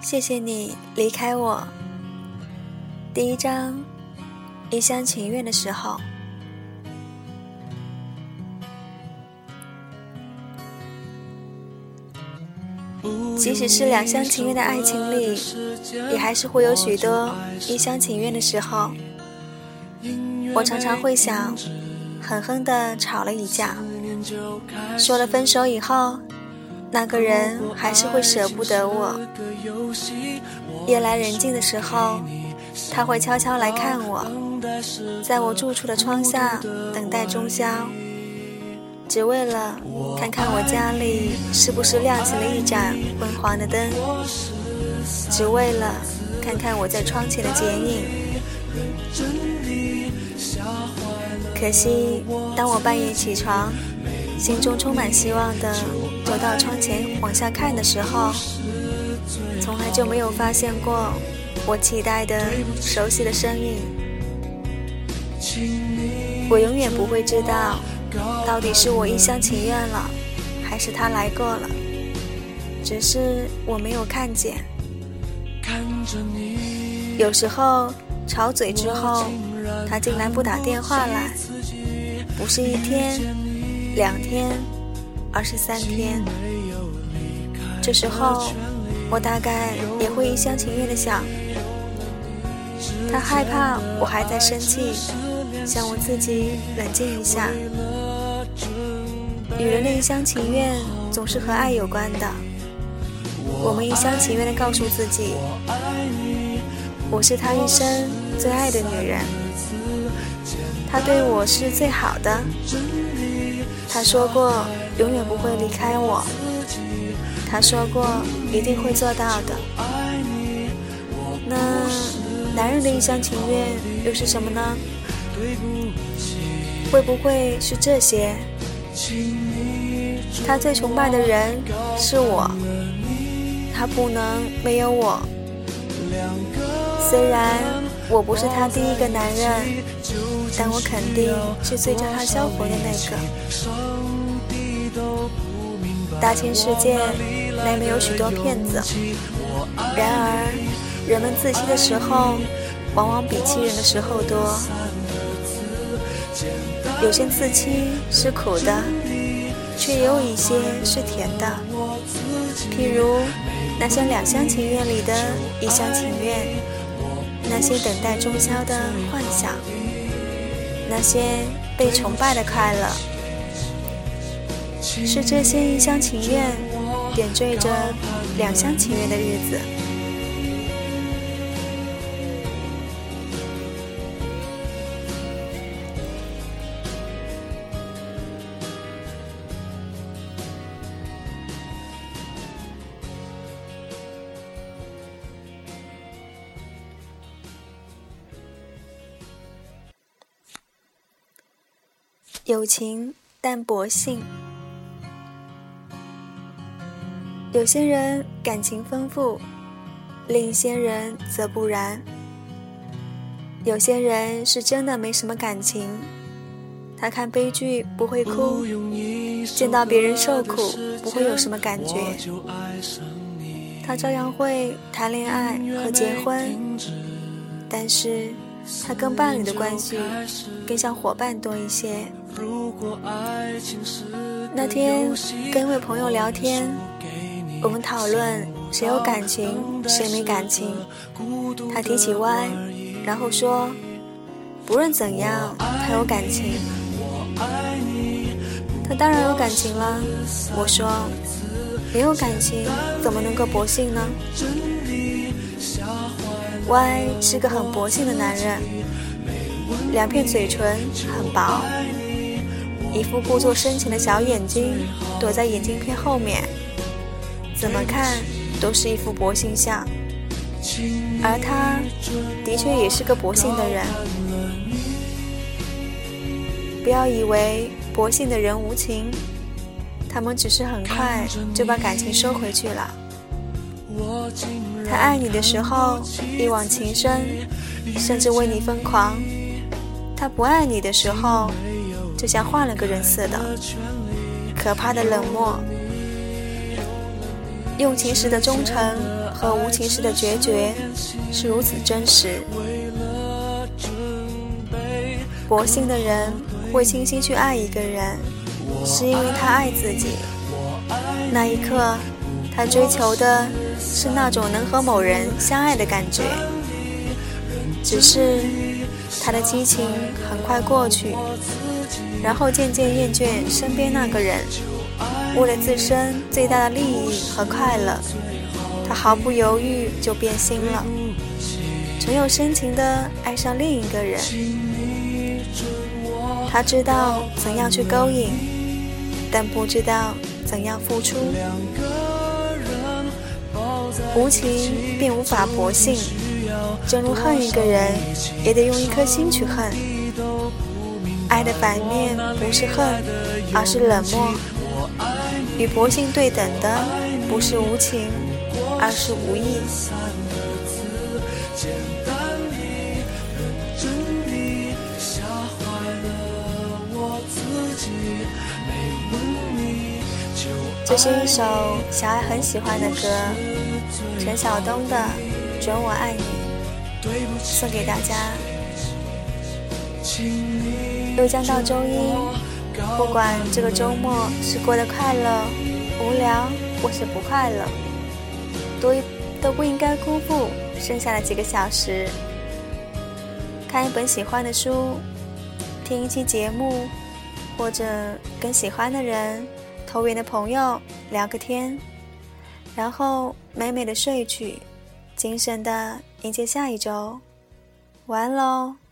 谢谢你离开我。第一章，一厢情愿的时候。即使是两厢情愿的爱情里，也还是会有许多一厢情愿的时候。我常常会想，狠狠地吵了一架，说了分手以后，那个人还是会舍不得我。夜来人静的时候，他会悄悄来看我，在我住处的窗下等待中宵。只为了看看我家里是不是亮起了一盏昏黄的灯，只为了看看我在窗前的剪影。可惜，当我半夜起床，心中充满希望的走到窗前往下看的时候，从来就没有发现过我期待的熟悉的身影。我永远不会知道。到底是我一厢情愿了，还是他来过了？只是我没有看见。有时候吵嘴之后，他竟然不打电话来，不是一天、两天，而是三天。这时候，我大概也会一厢情愿的想，他害怕我还在生气，想我自己冷静一下。女人的一厢情愿总是和爱有关的。我们一厢情愿地告诉自己，我是他一生最爱的女人，他对我是最好的。他说过永远不会离开我，他说过一定会做到的。那男人的一厢情愿又是什么呢？会不会是这些？他最崇拜的人是我，他不能没有我。虽然我不是他第一个男人，但我肯定是最叫他消魂的那个。大千世界难免有许多骗子，然而人们自欺的时候，往往比欺人的时候多。有些自欺是苦的。却也有一些是甜的，譬如那些两厢情愿里的一厢情愿，那些等待中宵的幻想，那些被崇拜的快乐，是这些一厢情愿点缀着两厢情愿的日子。友情但薄幸，有些人感情丰富，另一些人则不然。有些人是真的没什么感情，他看悲剧不会哭，见到别人受苦不会有什么感觉，他照样会谈恋爱和结婚，但是他跟伴侣的关系更像伙伴多一些。那天跟一位朋友聊天，我们讨论谁有感情，谁没感情。他提起 Y，然后说，不论怎样，他有感情。他当然有感情了。我说，没有感情怎么能够薄幸呢？Y 是个很薄幸的男人，两片嘴唇很薄。一副故作深情的小眼睛躲在眼镜片后面，怎么看都是一副薄幸相。而他的确也是个薄幸的人。不要以为薄幸的人无情，他们只是很快就把感情收回去了。他爱你的时候一往情深，甚至为你疯狂；他不爱你的时候。就像换了个人似的，可怕的冷漠。用情时的忠诚和无情时的决绝是如此真实。薄幸的人会倾心去爱一个人，是因为他爱自己。那一刻，他追求的是那种能和某人相爱的感觉。只是他的激情很快过去，然后渐渐厌倦身边那个人。为了自身最大的利益和快乐，他毫不犹豫就变心了，存有深情的爱上另一个人。他知道怎样去勾引，但不知道怎样付出。无情便无法薄幸，正如恨一个人，也得用一颗心去恨。爱的反面不是恨，而是冷漠。与薄幸对等的，不是无情，而是无义。这是一首小爱很喜欢的歌，陈晓东的《准我爱你》，送给大家。又将到周一。不管这个周末是过得快乐、无聊，或是不快乐，都都不应该辜负剩下的几个小时。看一本喜欢的书，听一期节目，或者跟喜欢的人、投缘的朋友聊个天，然后美美的睡去，精神的迎接下一周。晚安喽。